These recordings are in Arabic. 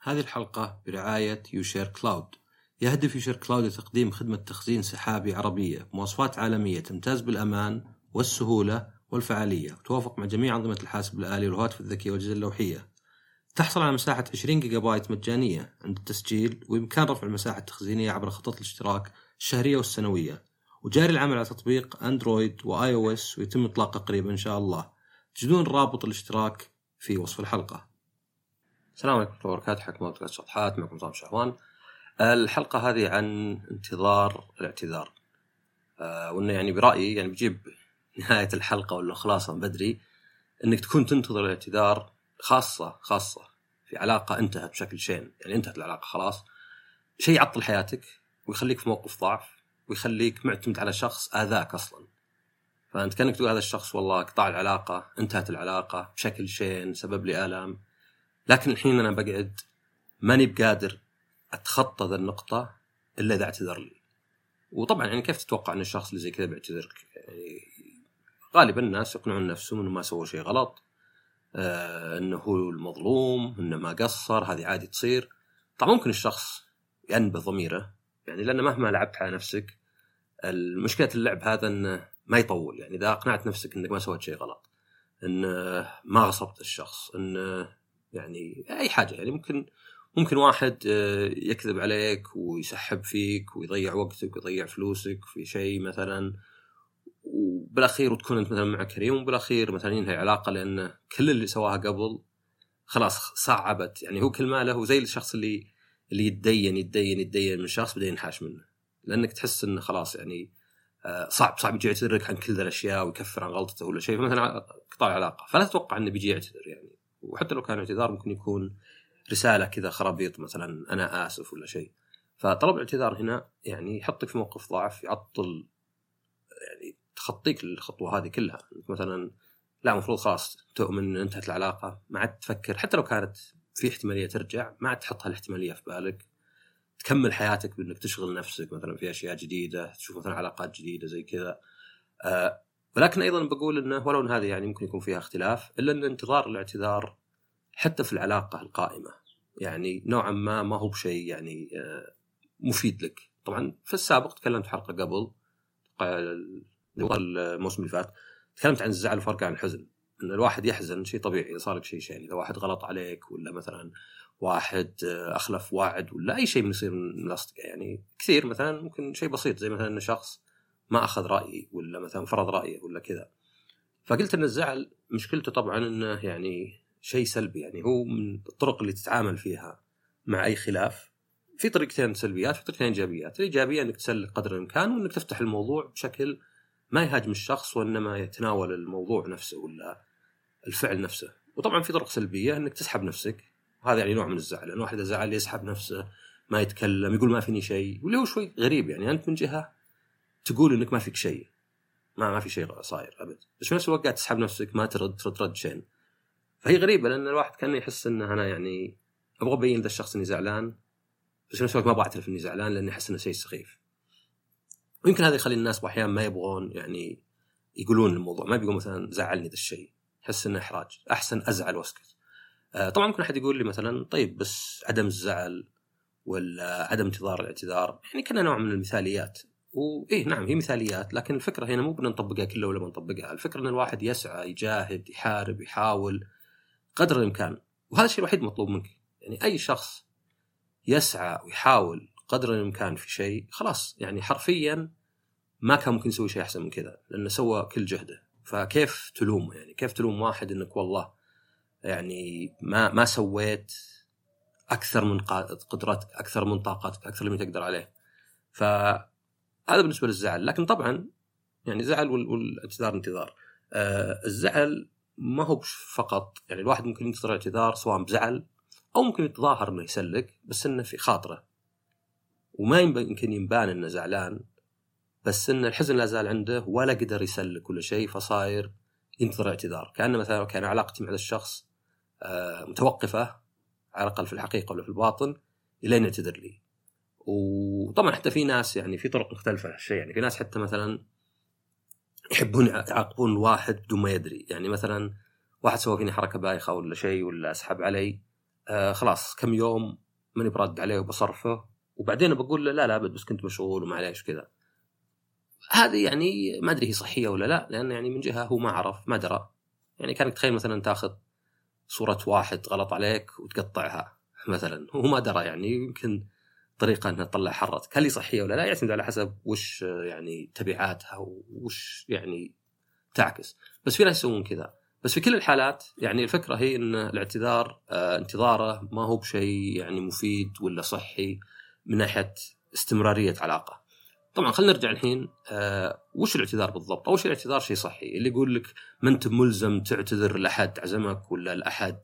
هذه الحلقة برعاية يوشير كلاود. يهدف يوشير كلاود لتقديم خدمة تخزين سحابي عربية بمواصفات عالمية تمتاز بالأمان والسهولة والفعالية وتوافق مع جميع أنظمة الحاسب الآلي والهواتف الذكية والأجهزة اللوحية. تحصل على مساحة 20 جيجا بايت مجانية عند التسجيل وبإمكان رفع المساحة التخزينية عبر خطط الاشتراك الشهرية والسنوية. وجاري العمل على تطبيق أندرويد و iOS ويتم إطلاقه قريبا إن شاء الله. تجدون رابط الاشتراك في وصف الحلقة. السلام عليكم ورحمة الله وبركاته. الله بودكاست شطحات معكم نظام شهوان. الحلقة هذه عن انتظار الاعتذار. آه وإنه يعني برأيي يعني بجيب نهاية الحلقة ولا خلاصة بدري إنك تكون تنتظر الاعتذار خاصة خاصة في علاقة انتهت بشكل شين. يعني انتهت العلاقة خلاص. شيء يعطل حياتك ويخليك في موقف ضعف ويخليك معتمد على شخص آذاك أصلا. فأنت كأنك تقول هذا الشخص والله قطع العلاقة انتهت العلاقة بشكل شين سبب لي آلام. لكن الحين أنا بقعد ماني بقادر أتخطى ذا النقطة إلا إذا اعتذر لي. وطبعا يعني كيف تتوقع أن الشخص اللي زي كذا بيعتذرك؟ يعني غالبا الناس يقنعون نفسهم إنه ما سووا شيء غلط آه إنه هو المظلوم إنه ما قصر هذه عادي تصير. طبعا ممكن الشخص ينبه ضميره يعني لأن مهما لعبت على نفسك المشكلة اللعب هذا إنه ما يطول. يعني إذا أقنعت نفسك إنك ما سويت شيء غلط ان ما غصبت الشخص ان يعني أي حاجة يعني ممكن ممكن واحد يكذب عليك ويسحب فيك ويضيع وقتك ويضيع فلوسك في شيء مثلا وبالأخير وتكون أنت مثلا مع كريم وبالأخير مثلا ينهي العلاقه لأن كل اللي سواها قبل خلاص صعبت. يعني هو كل ماله هو زي الشخص اللي اللي يتدين يتدين يتدين من شخص بعدين ينحاش منه. لأنك تحس إنه خلاص يعني صعب صعب يجي يعتذر عن كل ذا الأشياء ويكفر عن غلطته ولا شيء فمثلا قطع علاقه فلا تتوقع إنه بيجي يعتذر يعني. وحتى لو كان اعتذار ممكن يكون رسالة كذا خرابيط مثلا أنا آسف ولا شيء. فطلب الاعتذار هنا يعني يحطك في موقف ضعف يعطل يعني تخطيك الخطوه هذه كلها. مثلا لا المفروض خلاص تؤمن إن انتهت العلاقة ما عاد تفكر. حتى لو كانت في احتمالية ترجع ما عاد تحط هالاحتمالية في بالك. تكمل حياتك بإنك تشغل نفسك مثلا في أشياء جديدة تشوف مثلا علاقات جديدة زي كذا. آه ولكن أيضا بقول إنه ولو إن هذه يعني ممكن يكون فيها اختلاف إلا إن انتظار الاعتذار حتى في العلاقة القائمة. يعني نوعا ما ما هو بشيء يعني آه مفيد لك. طبعا في السابق تكلمت حلقة قبل الموسم اللي فات تكلمت عن الزعل وفرق عن الحزن. إن الواحد يحزن شيء طبيعي اذا صار لك شيء شيء. إذا واحد غلط عليك ولا مثلا واحد أخلف وعد ولا أي شيء من يصير من الاصدقاء يعني كثير مثلا ممكن شيء بسيط زي مثلا إنه شخص ما أخذ رأيي ولا مثلا فرض رأيه ولا كذا. فقلت إن الزعل مشكلته طبعا إنه يعني شيء سلبي يعني هو من الطرق اللي تتعامل فيها مع أي خلاف. في طريقتين سلبيات في طريقتين إيجابيات. الإيجابية إنك تسلك قدر الإمكان وإنك تفتح الموضوع بشكل ما يهاجم الشخص وإنما يتناول الموضوع نفسه ولا الفعل نفسه. وطبعا في طرق سلبية إنك تسحب نفسك. هذا يعني نوع من الزعل لأن واحد إذا زعل يسحب نفسه ما يتكلم يقول ما فيني شيء واللي هو شوي غريب يعني. أنت من جهة تقول إنك ما فيك شيء. ما ما في شيء صاير أبد. بس في نفس الوقت قاعد تسحب نفسك ما ترد ترد رد شين فهي غريبة لأن الواحد كأنه يحس انه أنا يعني أبغى أبين ذا الشخص إني زعلان بس في نفس الوقت ما أبغى أعترف إني زعلان لأني أحس إنه شيء سخيف. ويمكن هذا يخلي الناس أحيانا ما يبغون يعني يقولون الموضوع ما بيقول مثلا زعلني ذا الشيء. أحس إنه إحراج أحسن أزعل وأسكت. آه طبعا ممكن أحد يقول لي مثلا طيب بس عدم الزعل ولا عدم انتظار الاعتذار يعني كنا نوع من المثاليات. وايه نعم هي مثاليات لكن الفكرة هنا مو بنطبقها كلها ولا ما نطبقها الفكرة إن الواحد يسعى يجاهد يحارب يحاول قدر الإمكان وهذا الشيء الوحيد مطلوب منك. يعني أي شخص يسعى ويحاول قدر الإمكان في شيء خلاص يعني حرفيا ما كان ممكن يسوي شيء أحسن من كذا لأنه سوى كل جهده. فكيف تلومه؟ يعني كيف تلوم واحد إنك والله يعني ما ما سويت أكثر من قدرتك أكثر من طاقتك أكثر مما تقدر عليه؟ فهذا بالنسبة للزعل لكن طبعا يعني زعل والاعتذار انتظار. آه الزعل ما هو فقط يعني الواحد ممكن ينتظر اعتذار سواء بزعل أو ممكن يتظاهر إنه يسلك بس إنه في خاطرة. وما يمكن ينبان إنه زعلان بس ان الحزن لا زال عنده ولا قدر يسلك كل شيء فصاير ينتظر اعتذار. كان مثلا كأن علاقتي مع الشخص متوقفة على الأقل في الحقيقة ولا في الباطن الين يعتذر لي. وطبعا حتى في ناس يعني في طرق مختلفة لهالشيء يعني في ناس حتى مثلا يحبون يعاقبون الواحد بدون ما يدري. يعني مثلا واحد سوى فيني حركة بايخة ولا شيء ولا أسحب علي آه خلاص كم يوم ماني برد عليه وبصرفه. وبعدين بقول له لا لا بس كنت مشغول ومعليش كذا. هذه يعني ما أدري هي صحية ولا لا لأن يعني من جهة هو ما عرف ما درى. يعني كانك تخيل مثلا تاخذ صورة واحد غلط عليك وتقطعها مثلا. هو ما درى يعني يمكن طريقة إنها تطلع حرتك هل هي صحية ولا لا؟ يعتمد على حسب وش يعني تبعاتها وش يعني تعكس. بس في ناس يسوون كذا. بس في كل الحالات يعني الفكرة هي إن الاعتذار آه انتظاره ما هو بشيء يعني مفيد ولا صحي من ناحية استمرارية علاقة. طبعا خلينا نرجع الحين آه وش الاعتذار بالضبط؟ أول شيء الاعتذار شيء صحي. اللي يقول لك ما أنت ملزم تعتذر لأحد عزمك ولا لأحد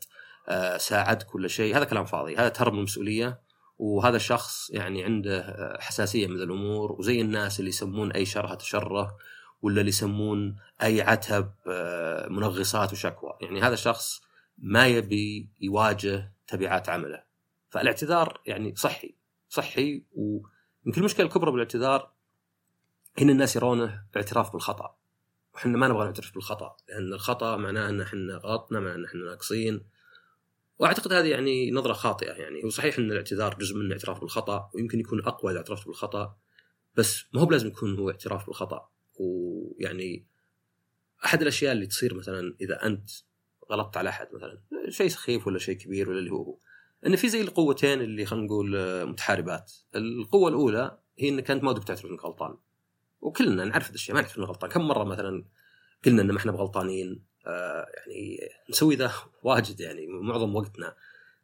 آه ساعدك ولا شيء هذا كلام فاضي. هذا تهرب من المسؤولية. وهذا الشخص يعني عنده حساسية من الأمور وزي الناس اللي يسمون أي شره تشره ولا اللي يسمون أي عتب آه، منغصات وشكوى. يعني هذا الشخص ما يبي يواجه تبعات عمله. فالاعتذار يعني صحي صحي ويمكن المشكلة الكبرى بالاعتذار ان الناس يرونه اعتراف بالخطأ. وحنا ما نبغى نعترف بالخطأ لأن الخطأ معناه إن إحنا غلطنا معناه إن إحنا ناقصين. وأعتقد هذه يعني نظرة خاطئة يعني. وصحيح إن الاعتذار جزء من الاعتراف بالخطأ ويمكن يكون أقوى إذا اعترفت بالخطأ بس ما هو بلازم يكون هو اعتراف بالخطأ. ويعني أحد الأشياء اللي تصير مثلا إذا أنت غلطت على أحد مثلا شيء سخيف ولا شيء كبير ولا اللي هو إن في زي القوتين اللي خلينا نقول متحاربات. القوة الأولى هي إنك أنت ما ودك تعترف إنك غلطان. وكلنا نعرف هذا الشيء ما نعرف إنه غلطان. كم مرة مثلا قلنا ان ما إحنا بغلطانين؟ آه يعني نسوي ذا واجد يعني معظم وقتنا.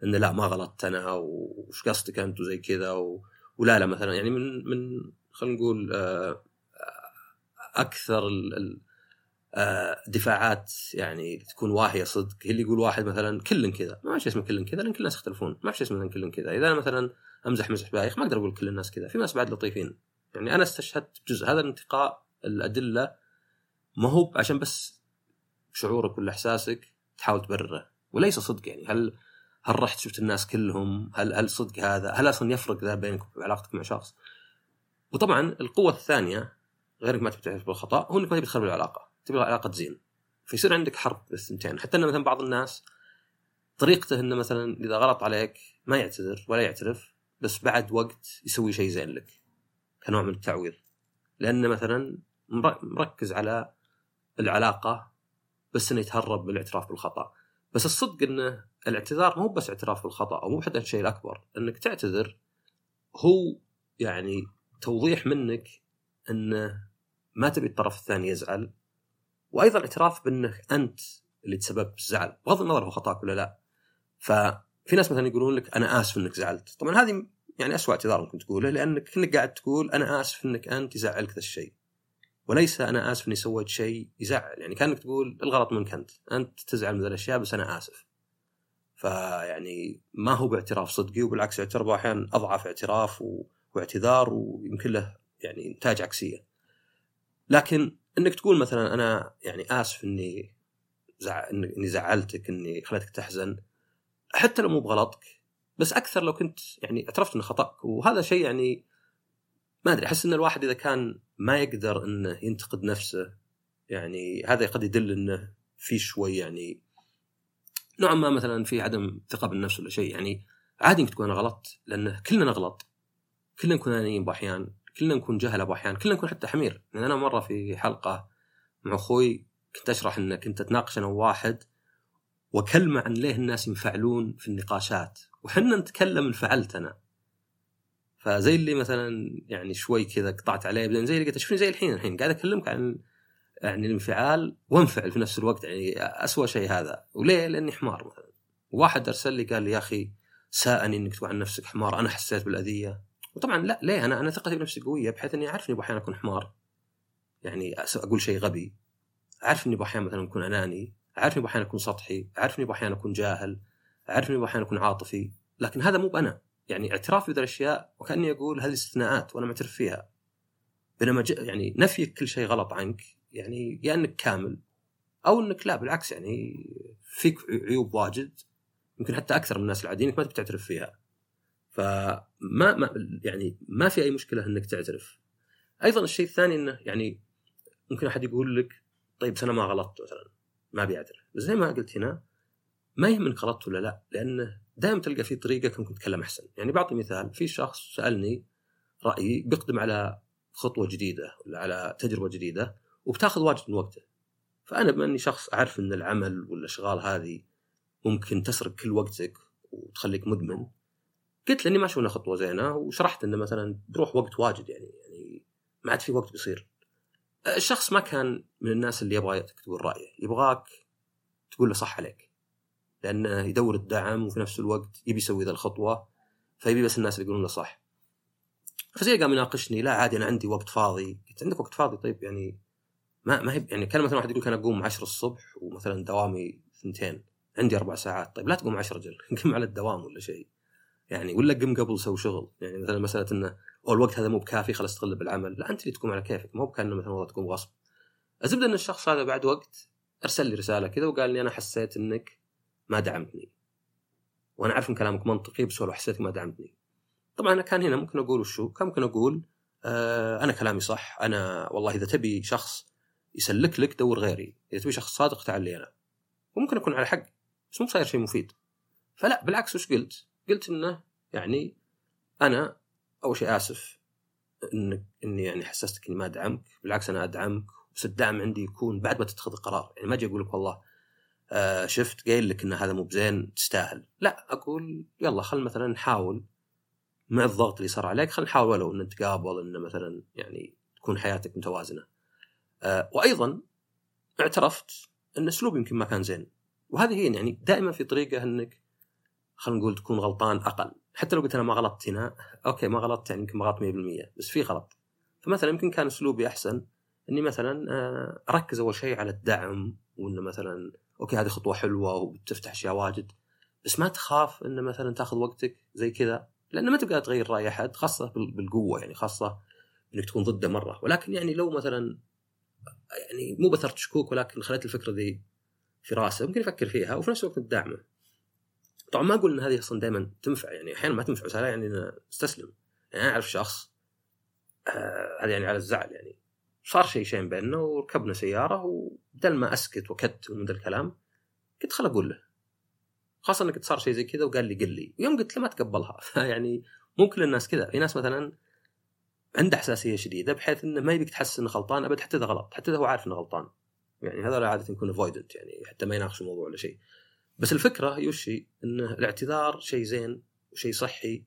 انه لا ما غلطت أنا وش قصدك أنت؟ وزي كذا ولا لا مثلا يعني من من خلينا نقول آه أكثر دفاعات يعني تكون واهية صدق. اللي يقول واحد مثلا كلن كذا ما في اسمه كلن كذا لأن كل الناس يختلفون. ما في اسمه كلن كذا. إذا أنا مثلا أمزح مزح بايخ ما أقدر أقول كل الناس كذا. في ناس بعد لطيفين. يعني أنا استشهدت بجزء. هذا الانتقاء الأدلة ما هو عشان بس شعورك ولا إحساسك تحاول تبرره. وليس صدق يعني. هل هل رحت شفت الناس كلهم؟ هل هل صدق هذا؟ هل أصلا يفرق ذا بينك وعلاقتك مع شخص؟ وطبعا القوة الثانية غير انك ما تبي تعترف بالخطأ هو إنك ما تبي تخرب العلاقة. تبي العلاقة تزين. فيصير عندك حرب بالثنتين حتى إن مثلا بعض الناس طريقته إنه مثلا إذا غلط عليك ما يعتذر ولا يعترف بس بعد وقت يسوي شيء زين لك. كنوع من التعويض. لأنه مثلا مركز على العلاقة بس إنه يتهرب بالاعتراف بالخطأ. بس الصدق إنه الاعتذار مو بس اعتراف بالخطأ أو مو حتى الشيء الأكبر إنك تعتذر هو يعني توضيح منك إنه ما تبي الطرف الثاني يزعل وأيضا اعتراف بإنك أنت اللي تسببت الزعل بغض النظر هو خطأك ولا لا. ففي ناس مثلا يقولون لك أنا آسف إنك زعلت. طبعا هذه يعني اسوء اعتذار ممكن تقوله لأنك كأنك قاعد تقول أنا آسف إنك أنت يزعلك ذا الشيء. وليس أنا آسف إني سويت شيء يزعل. يعني كأنك تقول الغلط منك أنت. أنت تزعل من الأشياء بس أنا آسف. فيعني ما هو باعتراف صدقي وبالعكس يعتبر أحيانا أضعف اعتراف واعتذار ويمكن له يعني نتائج عكسية. لكن إنك تقول مثلا أنا يعني آسف إني زع... إني زعلتك إني خليتك تحزن حتى لو مو بغلطك بس أكثر لو كنت يعني اعترفت إنه خطأك. وهذا شيء يعني ما أدري أحس إن الواحد إذا كان ما يقدر إنه ينتقد نفسه. يعني هذا قد يدل إنه في شوي يعني نوعا ما مثلا في عدم ثقة بالنفس ولا شيء. يعني عادي إنك تكون أنا غلط لأن كلنا نغلط. كلنا نكون أنانيين بأحيان. كلنا نكون جهلة بأحيان. كلنا نكون حتى حمير. يعني أنا مرة في حلقة مع أخوي كنت أشرح ان كنت أتناقش أنا وواحد وكلمه عن ليه الناس ينفعلون في النقاشات. وحنا نتكلم انفعلت أنا. فزي اللي مثلا يعني شوي كذا قطعت عليه بعدين زي اللي قلت شوفني زي الحين الحين قاعد أكلمك عن يعني الانفعال وانفعل في نفس الوقت يعني اسوء شيء هذا. وليه؟ لأني حمار مثلا. واحد أرسل لي قال لي يا أخي ساءني إنك تقول عن نفسك حمار أنا حسيت بالأذية. وطبعا لا ليه؟ أنا أنا ثقتي بنفسي قوية بحيث إني أعرف إني أحيانا أكون حمار. يعني أقول شيء غبي. أعرف إني أحيانا مثلا أكون أناني. أعرف إني أحيانا أكون سطحي. أعرف إني أحيانا أكون جاهل. أعرف إني أحيانا أكون عاطفي. لكن هذا مو بأنا. يعني اعترافي بهذه الأشياء وكأني أقول هذه استثناءات وأنا معترف فيها. بينما يعني نفيك كل شيء غلط عنك يعني يا إنك كامل أو إنك لا بالعكس يعني فيك عيوب واجد يمكن حتى أكثر من الناس العاديين إنك ما تبي تعترف فيها. فما ما يعني ما في أي مشكلة إنك تعترف. أيضا الشيء الثاني إنه يعني ممكن أحد يقول لك طيب أنا ما غلطت مثلا ما بس زي ما قلت هنا ما يهمك غلطت ولا لا؟ لأنه دائما تلقى في طريقة ممكن تتكلم أحسن. يعني بعطي مثال في شخص سألني رأيي بيقدم على خطوة جديدة ولا على تجربة جديدة وبتاخذ واجد من وقته. فأنا بما إني شخص أعرف إن العمل والأشغال هذه ممكن تسرق كل وقتك وتخليك مدمن قلت له إني ما أشوف انها خطوة زينة وشرحت إنه مثلا بروح وقت واجد يعني يعني ما عاد في وقت بيصير. الشخص ما كان من الناس اللي يبغى تقول رأيه يبغاك تقول له صح عليك. لأنه يدور الدعم وفي نفس الوقت يبي يسوي ذا الخطوة فيبي بس الناس اللي يقولون له صح. فزي قام يناقشني لا عادي أنا عندي وقت فاضي. قلت عندك وقت فاضي؟ طيب يعني ما ما هي يعني كان مثلا واحد يقول أنا أقوم 10 الصبح ومثلا دوامي ثنتين. عندي أربع ساعات. طيب لا تقوم 10 رجل قم على الدوام ولا شيء. يعني ولا قم قبل سوي شغل. يعني مثلا مسألة إنه أو الوقت هذا مو بكافي خلاص استغله بالعمل لا أنت اللي تقوم على كيفك. مو بكأنه مثلا والله تقوم غصب. الزبدة إن الشخص هذا بعد وقت ارسل لي رسالة كذا وقال لي أنا حسيت إنك ما دعمتني. وأنا عارف إن كلامك منطقي بس والله حسيتك ما دعمتني. طبعا أنا كان هنا ممكن أقول وشو؟ كان ممكن أقول آه أنا كلامي صح. أنا والله إذا تبي شخص يسلك لك دور غيري. إذا تبي شخص صادق تعال لي أنا. وممكن أكون على حق بس مو صاير شيء مفيد. فلا بالعكس وش قلت؟ قلت إنه يعني أنا أول شيء آسف انك إني يعني حسستك إني ما أدعمك. بالعكس أنا أدعمك. بس الدعم عندي يكون بعد ما تتخذ القرار. يعني ما أجي أقول لك والله آه شفت قايل لك إن هذا مو بزين تستاهل. لا أقول يلا خل مثلا نحاول مع الضغط اللي صار عليك خل نحاول ولو إن نتقابل إن مثلا يعني تكون حياتك متوازنة. آه وأيضا اعترفت إن اسلوبي يمكن ما كان زين. وهذه هي يعني دائما في طريقة إنك خلينا نقول تكون غلطان أقل. حتى لو قلت أنا ما غلطت هنا okay ما غلطت يعني يمكن ما غلطت 100% بس في غلط. فمثلا يمكن كان أسلوبي أحسن إني مثلا آه، أركز أول شيء على الدعم وانه مثلا okay هذه خطوة حلوة وبتفتح أشياء واجد بس ما تخاف انه مثلا تاخذ وقتك زي كذا لأنه ما تبقى تغير رأي أحد خاصة بالقوة يعني خاصة إنك تكون ضده مرة. ولكن يعني لو مثلا يعني مو بثرت شكوك ولكن خليت الفكرة ذي في رأسه ممكن يفكر فيها وفي نفس الوقت تدعمه. طبعا ما أقول إن هذه أصلا دائما تنفع يعني أحيانا ما تنفع بس يعني أستسلم. يعني أنا أعرف شخص آه هذا يعني على الزعل يعني. صار شيء شيء بيننا وركبنا سيارة وبدل ما أسكت وكت من ذا الكلام قلت خل أقول له. خاصة إنك صار شيء زي كذا وقال لي قل لي. يوم قلت له ما تقبلها. فيعني مو كل الناس كذا. في ناس مثلا عنده حساسية شديدة بحيث إنه ما يبيك تحس إنه غلطان أبد حتى إذا غلط حتى إذا هو عارف إنه غلطان. يعني هذا عادة يكون avoidant يعني حتى ما يناقش الموضوع ولا شيء. بس الفكرة يوشي إنه الاعتذار شيء زين وشيء صحي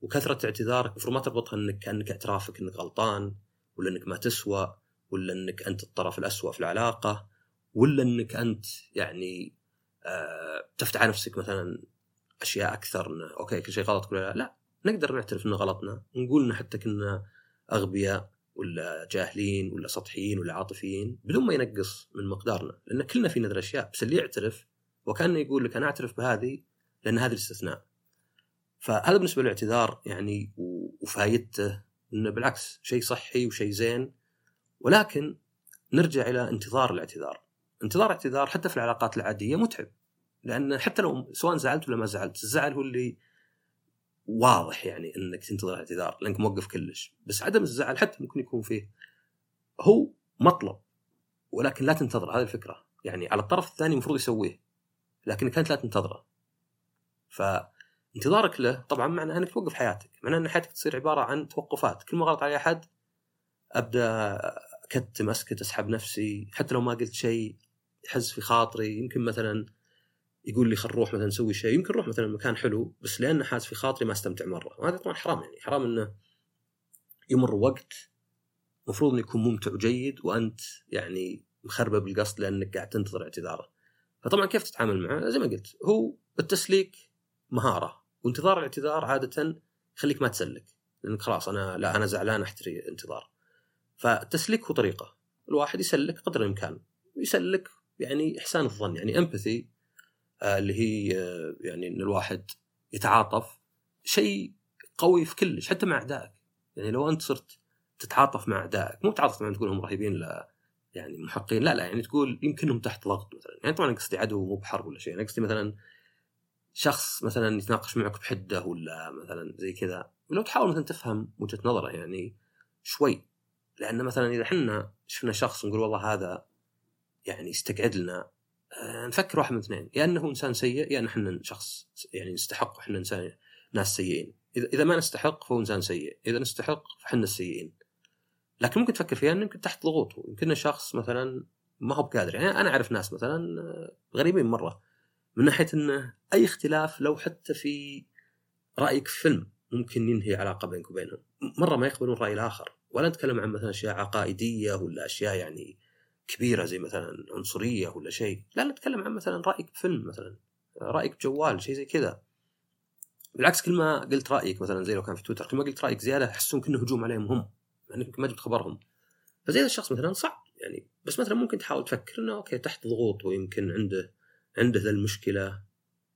وكثرة اعتذارك المفروض ما تربطها إنك كأنك اعترافك إنك غلطان. ولا إنك ما تسوى ولا إنك أنت الطرف الاسوء في العلاقة ولا إنك أنت يعني آه تفتح على نفسك مثلا أشياء أكثر إنه okay كل شيء غلط ولا لا لا نقدر نعترف إنه غلطنا. ونقول إنه حتى كنا أغبياء ولا جاهلين ولا سطحيين ولا عاطفيين بدون ما ينقص من مقدارنا. لأن كلنا فينا ذي الأشياء بس اللي يعترف وكأنه يقول لك أنا أعترف بهذه لأن هذا الاستثناء. فهذا بالنسبة للاعتذار يعني وفايدته إنه بالعكس شيء صحي وشيء زين. ولكن نرجع إلى انتظار الاعتذار. انتظار الاعتذار حتى في العلاقات العادية متعب. لأن حتى لو سواء زعلت ولا ما زعلت الزعل هو اللي واضح يعني إنك تنتظر الاعتذار لأنك موقف كلش. بس عدم الزعل حتى ممكن يكون فيه. هو مطلب ولكن لا تنتظر. هذه الفكرة. يعني على الطرف الثاني المفروض يسويه لكنك انت لا تنتظره. فانتظارك له. طبعا معناه أنك توقف حياتك. معناه أن حياتك تصير عبارة عن توقفات. كل ما غلط علي أحد أبدأ أكتم أسكت أسحب نفسي. حتى لو ما قلت شيء يحز في خاطري. يمكن مثلا يقول لي خل نروح مثلا نسوي شيء. يمكن نروح مثلا مكان حلو بس لأنه حاس في خاطري ما أستمتع مرة. وهذا طبعا حرام يعني. حرام إنه يمر وقت المفروض إنه يكون ممتع وجيد وأنت يعني مخربة بالقصد لأنك قاعد تنتظر اعتذاره. فطبعا كيف تتعامل معه؟ زي ما قلت هو التسليك مهارة. وانتظار الاعتذار عادة يخليك ما تسلك لانك خلاص أنا لا أنا زعلان أحتري انتظار. فالتسليك هو طريقة الواحد يسلك قدر الإمكان. يسلك يعني إحسان الظن يعني امباثي آه اللي هي آه يعني إن الواحد يتعاطف شيء قوي في كلش حتى مع أعدائك. يعني لو أنت صرت تتعاطف مع أعدائك مو تتعاطف معهم تقول هم رهيبين لا يعني محقين لا لا يعني تقول يمكنهم تحت ضغط مثلا. يعني طبعا قصدي عدو مو بحرب ولا شيء أنا قصدي مثلا شخص مثلا يتناقش معك بحدة ولا مثلا زي كذا ولو تحاول مثلا تفهم وجهة نظره يعني شوي. لأن مثلا إذا إحنا شفنا شخص ونقول والله هذا يعني يستقعد لنا آه، نفكر واحد من اثنين. يا إنه إنسان سيء يا ان إحنا شخص يعني نستحق إحنا إنسان ناس سيئين. إذا إذا ما نستحق فهو إنسان سيء إذا نستحق فاحنا السيئين لكن ممكن تفكر فيها إنه يمكن تحت ضغوط. يمكن شخص مثلا ما هو بقادر. يعني أنا أعرف ناس مثلا آه، غريبين مرة. من ناحية انه أي اختلاف لو حتى في رايك في فيلم ممكن ينهي علاقة بينك وبينهم مرة ما يقبلون رأي الآخر ولا نتكلم عن مثلا أشياء عقائدية ولا أشياء يعني كبيرة زي مثلا عنصرية ولا شيء. لا نتكلم عن مثلا رأيك بفيلم مثلا رأيك بجوال شيء زي كذا. بالعكس كل ما قلت رأيك مثلا زي لو كان في تويتر كل ما قلت رأيك زيادة يحسون كأنه هجوم عليهم هم يعني ما جبت خبرهم. فزي الشخص مثلا صعب يعني بس مثلا ممكن تحاول تفكر إنه أوكي تحت ضغوط ويمكن عنده عنده ذا المشكلة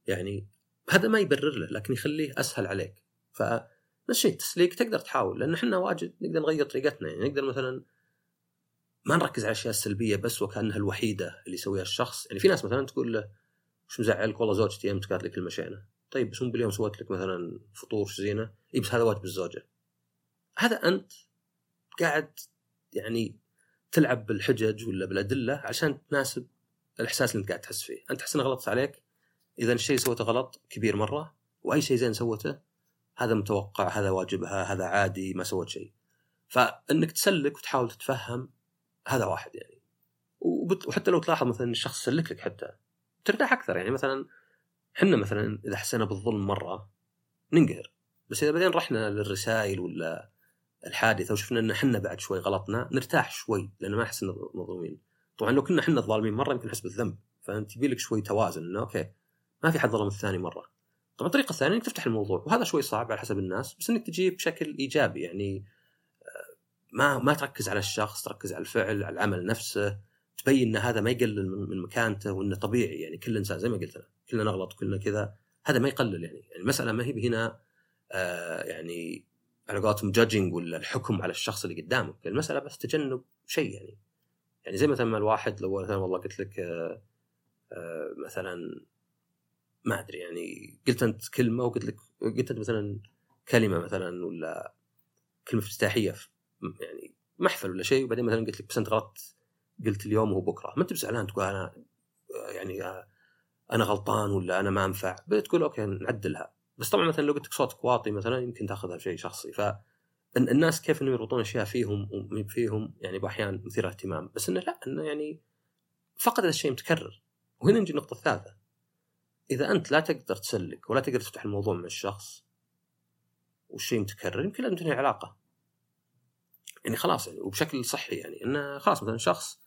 يعني هذا ما يبرر له لكن يخليه أسهل عليك. فنفس الشيء التسليك تقدر تحاول لأن إحنا واجد نقدر نغير طريقتنا يعني نقدر مثلا ما نركز على الأشياء السلبية بس وكأنها الوحيدة اللي يسويها الشخص. يعني في ناس مثلا تقول له وش مزعلك والله زوجتي امس قالت لي كلمه شينه طيب بس مو باليوم سويت لك مثلا فطور زينة؟ اي بس هذا واجب الزوجة. هذا أنت قاعد يعني تلعب بالحجج ولا بالأدلة عشان تناسب الإحساس اللي أنت قاعد تحس فيه، أنت تحس إنه غلطت عليك؟ إذا الشيء سويته غلط كبير مرة وأي شيء زين سوته هذا متوقع هذا واجبها هذا عادي ما سوت شيء. فإنك تسلك وتحاول تتفهم هذا واحد يعني. وحتى لو تلاحظ مثلا الشخص سلك لك حتى ترتاح أكثر يعني. مثلا إحنا مثلا إذا حسينا بالظلم مرة ننقهر. بس إذا بعدين رحنا للرسائل ولا الحادثة وشفنا إن إحنا بعد شوي غلطنا نرتاح شوي لأن ما نحس مظلومين. طبعا لو كنا إحنا الظالمين مرة يمكن نحس بالذنب فانت يبي لك شوي توازن إنه أوكي ما في حد ظلم الثاني مرة. طبعا الطريقة الثانية إنك تفتح الموضوع وهذا شوي صعب على حسب الناس بس إنك تجيب بشكل إيجابي يعني آه، ما ما تركز على الشخص تركز على الفعل على العمل نفسه تبين إن هذا ما يقلل من مكانته وإنه طبيعي يعني كل إنسان زي ما قلت أنا كلنا نغلط كلنا كذا هذا ما يقلل يعني, يعني المساله ما هي هنا آه يعني على قولتهم ولا الحكم على الشخص اللي قدامك المسألة بس تجنب شيء يعني. يعني زي مثلا ما الواحد لو مثلا والله قلت لك آه آه مثلا ما أدري يعني قلت أنت كلمة وقلت لك قلت أنت مثلا كلمة مثلا ولا كلمة افتتاحية يعني محفل ولا شيء وبعدين مثلا قلت لك بس أنت غلطت قلت اليوم وبكره ما أنت بزعلان تقول أنا يعني أنا غلطان ولا أنا ما أنفع؟ بتقول أوكي نعدلها. بس طبعا مثلا لو قلت لك صوتك واطي مثلا يمكن تاخذها بشيء شخصي. ف الناس كيف إنهم يربطون أشياء فيهم فيهم يعني بأحيان مثيرة اهتمام. بس إنه لا إنه يعني فقد هذا الشيء متكرر. وهنا نجي النقطه الثالثة. إذا أنت لا تقدر تسلك ولا تقدر تفتح الموضوع مع الشخص والشيء متكرر يمكن لازم تنهي العلاقة. يعني خلاص يعني وبشكل صحي يعني انه خلاص مثلا شخص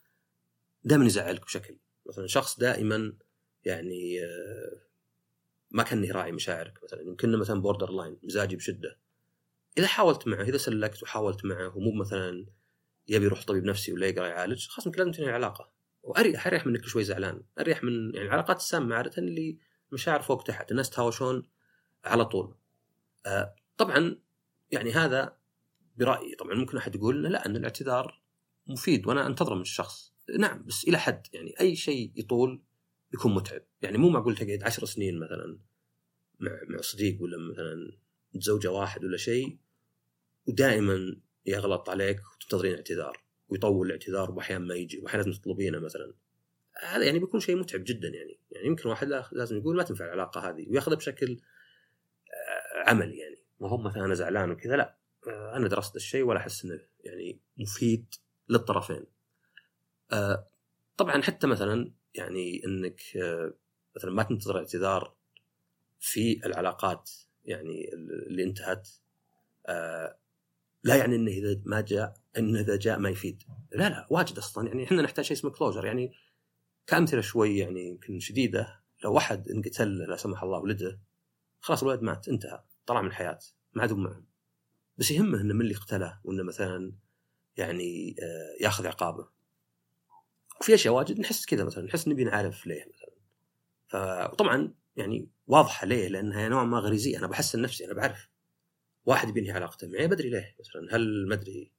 دائما يزعلك بشكل. مثلا شخص دائما يعني آه، ما كان يراعي مشاعرك مثلا. يمكن مثلا borderline مزاجي بشدة. إذا حاولت معه إذا سلكت وحاولت معه ومو مثلا يبي يروح طبيب نفسي ولا يقرأ يعالج خلاص يمكن لازم تنهي العلاقة. واريح أريح من إنك شوي زعلان. أريح من يعني العلاقات السامة عادة اللي مشاعر فوق تحت الناس تهاوشون على طول. آه طبعا يعني هذا برأيي. طبعا ممكن أحد يقول لا إن الاعتذار مفيد وأنا أنتظره من الشخص. نعم بس إلى حد يعني أي شيء يطول يكون متعب. يعني مو معقول تقعد عشر سنين مثلا مع مع صديق ولا مثلا متزوجه واحد ولا شيء ودائما يغلط عليك وتنتظرين اعتذار ويطول الاعتذار واحيانا ما يجي واحيانا تطلبينه مثلا. هذا يعني بيكون شيء متعب جدا يعني يعني يمكن واحد لازم يقول ما تنفع العلاقة هذه ويأخذها بشكل آه، عملي يعني. ما هو مثلا أنا زعلان وكذا لا آه، أنا درست الشيء ولا أحس إنه يعني مفيد للطرفين. آه، طبعا حتى مثلا يعني إنك مثلا ما تنتظر اعتذار في العلاقات يعني اللي انتهت آه، لا يعني إنه إذا ما جاء إنه إذا جاء ما يفيد. لا لا واجد أصلا. يعني إحنا نحتاج شيء اسمه كلوجر يعني كأمثلة شوي يعني يمكن شديدة لو واحد انقتل لا سمح الله ولده خلاص الولد مات انتهى طلع من الحياة ما عاد معهم بس يهمه إنه من اللي اقتله وإنه مثلا يعني ياخذ عقابه. وفي أشياء واجد نحس كذا مثلا نحس نبي نعرف ليه مثلا. فطبعا يعني واضحة ليه؟ لأنها نوعا ما غريزيه أنا بحسن نفسي أنا بعرف. واحد بينهي علاقته معي بدري ليه؟ مثلا هل ما أدري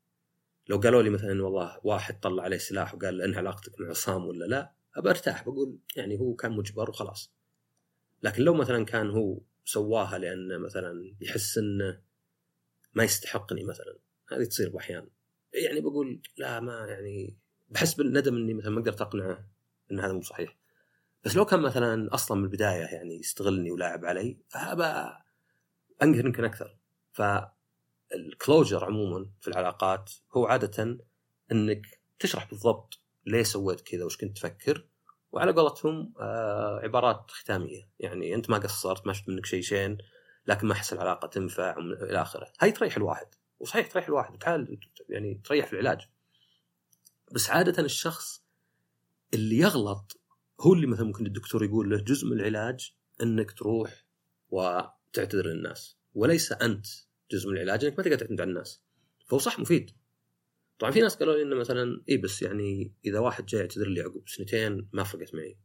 لو قالوا لي مثلا والله واحد طلع عليه سلاح وقال أنهي علاقتك مع عصام ولا لا أبى أرتاح بقول يعني هو كان مجبر وخلاص. لكن لو مثلا كان هو سواها لأنه مثلا يحس إنه ما يستحقني مثلا هذه تصير بأحيان. يعني بقول لا ما يعني بحس بالندم إني مثلا ما قدرت أقنعه إن هذا مو صحيح. بس لو كان مثلا أصلا من البداية يعني يستغلني ولاعب علي فابى انقهر يمكن أكثر. فالكلوجر عموما في العلاقات هو عادة إنك تشرح بالضبط ليه سويت كذا وش كنت تفكر وعلى قولتهم آه عبارات ختامية. يعني أنت ما قصرت ما شفت منك شيء شين لكن ما احس العلاقة تنفع إلى آخره. هاي تريح الواحد. وصحيح تريح الواحد. بحال يعني تريح في العلاج. بس عادة الشخص اللي يغلط هو اللي مثلا ممكن الدكتور يقول له جزء من العلاج إنك تروح وتعتذر للناس وليس أنت جزء من العلاج إنك ما تقدر تعتمد على الناس. فهو صح مفيد. طبعا في ناس قالوا لي إنه مثلا اي بس يعني إذا واحد جاي يعتذر لي عقب سنتين ما فرقت معي.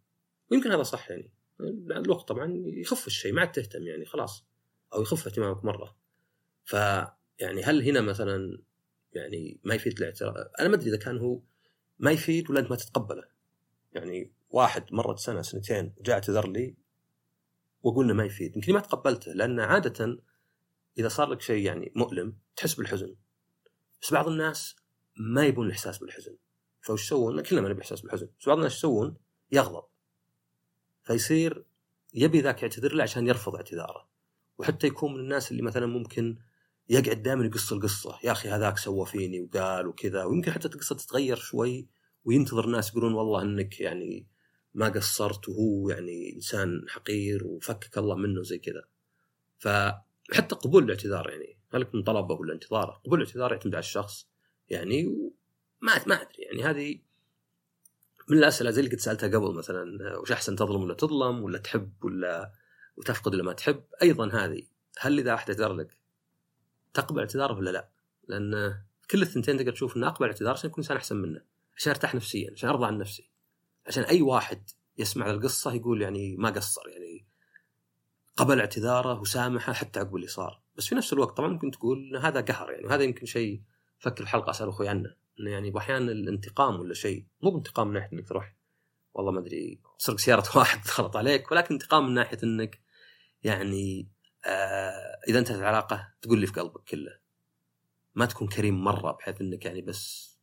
ويمكن هذا صح يعني. بعد الوقت طبعا يخف الشيء ما عاد تهتم يعني خلاص أو يخف اهتمامك مرة. ف يعني هل هنا مثلا يعني ما يفيد الاعتراف؟ أنا ما أدري إذا كان هو ما يفيد ولا أنت ما تتقبله. يعني واحد مرت سنة سنتين وجاء اعتذر لي وقلنا ما يفيد. يمكن ما تقبلته لأن عادة إذا صار لك شيء يعني مؤلم تحس بالحزن. بس بعض الناس ما يبون الإحساس بالحزن. فوش يسوون؟ كلنا ما نبي إحساس بالحزن. بس بعض الناس يسوون؟ يغضب. فيصير يبي ذاك يعتذر له عشان يرفض اعتذاره. وحتى يكون من الناس اللي مثلا ممكن يقعد دائما يقص القصة. يا أخي هذاك سوى فيني وقال وكذا. ويمكن حتى القصة تتغير شوي وينتظر الناس يقولون والله إنك يعني ما قصرت وهو يعني إنسان حقير وفكك الله منه زي كذا. فحتى قبول الاعتذار يعني هل من طلبه ولا انتظاره. قبول الاعتذار يعتمد على الشخص يعني ما ما أدري يعني هذه من الأسئلة زي اللي كنت سألتها قبل مثلا وش أحسن تظلم ولا تظلم ولا تحب ولا وتفقد ولا ما تحب. أيضا هذه هل إذا أحد اعتذر لك تقبل اعتذاره ولا لا؟ لأن كل الثنتين تقدر تشوف انه أقبل اعتذار عشان اكون إنسان أحسن منه عشان أرتاح نفسيا عشان أرضى عن نفسي. عشان أي واحد يسمع القصة يقول يعني ما قصر يعني قبل اعتذاره وسامحه حتى عقب اللي صار. بس في نفس الوقت طبعا ممكن تقول هذا قهر يعني وهذا يمكن شيء فكر الحلقة أسأل أخوي عنه إنه يعني أحيانا الانتقام ولا شيء مو بانتقام من ناحية إنك تروح والله ما أدري تسرق سيارة واحد خلط عليك ولكن انتقام من ناحية إنك يعني آه إذا انتهت العلاقة تقول لي في قلبك كله. ما تكون كريم مرة بحيث إنك يعني بس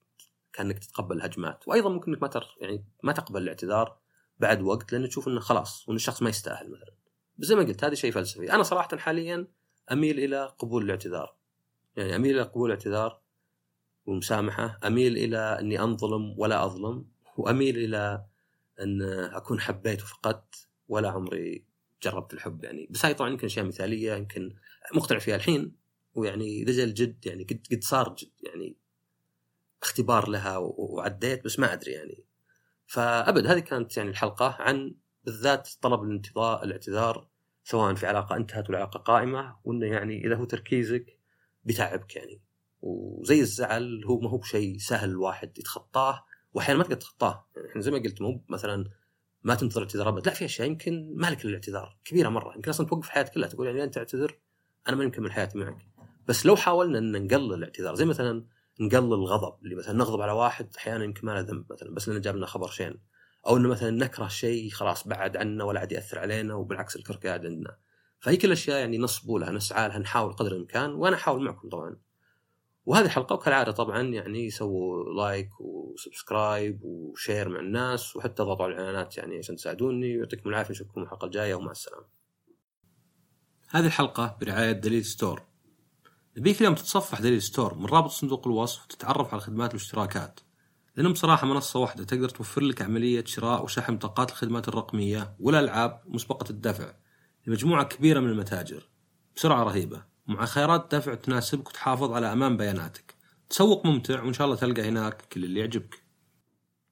كأنك تتقبل الهجمات. وأيضا ممكن إنك ما تر يعني ما تقبل الاعتذار بعد وقت لأن تشوف إنه خلاص وإن الشخص ما يستاهل مثلا. زي ما قلت هذا شيء فلسفي. أنا صراحة حاليا أميل إلى قبول الاعتذار. يعني أميل إلى قبول الاعتذار والمسامحة. أميل إلى إني أنظلم ولا أظلم. وأميل إلى إن أكون حبيت وفقدت ولا عمري جربت الحب. يعني بس هاي طبعا يمكن أشياء مثالية يمكن مقتنع فيها الحين. ويعني إذا جاء الجد يعني قد قد صار جد. يعني اختبار لها وعديت بس ما أدري يعني. فأبد هذه كانت يعني الحلقة عن بالذات طلب الانتظار الاعتذار سواء في علاقة انتهت ولا علاقة قائمة وإنه يعني إذا هو تركيزك بتعبك يعني. وزي الزعل هو ما هو بشيء سهل الواحد يتخطاه واحيانا ما تقدر تتخطاه. يعني إحنا زي ما قلت مو مثلا ما تنتظر اعتذار أبد لا في أشياء يمكن مالك للاعتذار كبيرة مرة. يمكن أصلا توقف حياتك كلها تقول يعني أنت تعتذر أنا ما يمكن حياتي معك. بس لو حاولنا إن نقلل الاعتذار زي مثلا نقلل الغضب اللي مثلا نغضب على واحد أحيانا يمكن ما له ذنب مثلا بس لأنه جاب لنا خبر شين. أو إنه مثلا نكره شيء خلاص بعد عنا ولا عاد يأثر علينا وبالعكس الكره قاعد عندنا. فهي كل الأشياء يعني نصبوا لها نسعى لها نحاول قدر الإمكان وأنا أحاول معكم طبعا. وهذه الحلقة وكالعادة طبعا يعني سووا like و subscribe و share مع الناس وحتى ضغطوا على الإعلانات يعني عشان تساعدوني ويعطيكم العافية نشوفكم الحلقة الجاية ومع السلامة. هذه الحلقة برعاية دليل ستور. نبيك اليوم تتصفح دليل ستور من رابط صندوق الوصف وتتعرف على الخدمات والاشتراكات لأنهم بصراحة منصة واحدة تقدر توفر لك عملية شراء وشحن بطاقات الخدمات الرقمية والألعاب مسبقة الدفع لمجموعة كبيرة من المتاجر. بسرعة رهيبة. مع خيارات دفع تناسبك وتحافظ على أمان بياناتك. تسوق ممتع وإن شاء الله تلقى هناك كل اللي يعجبك.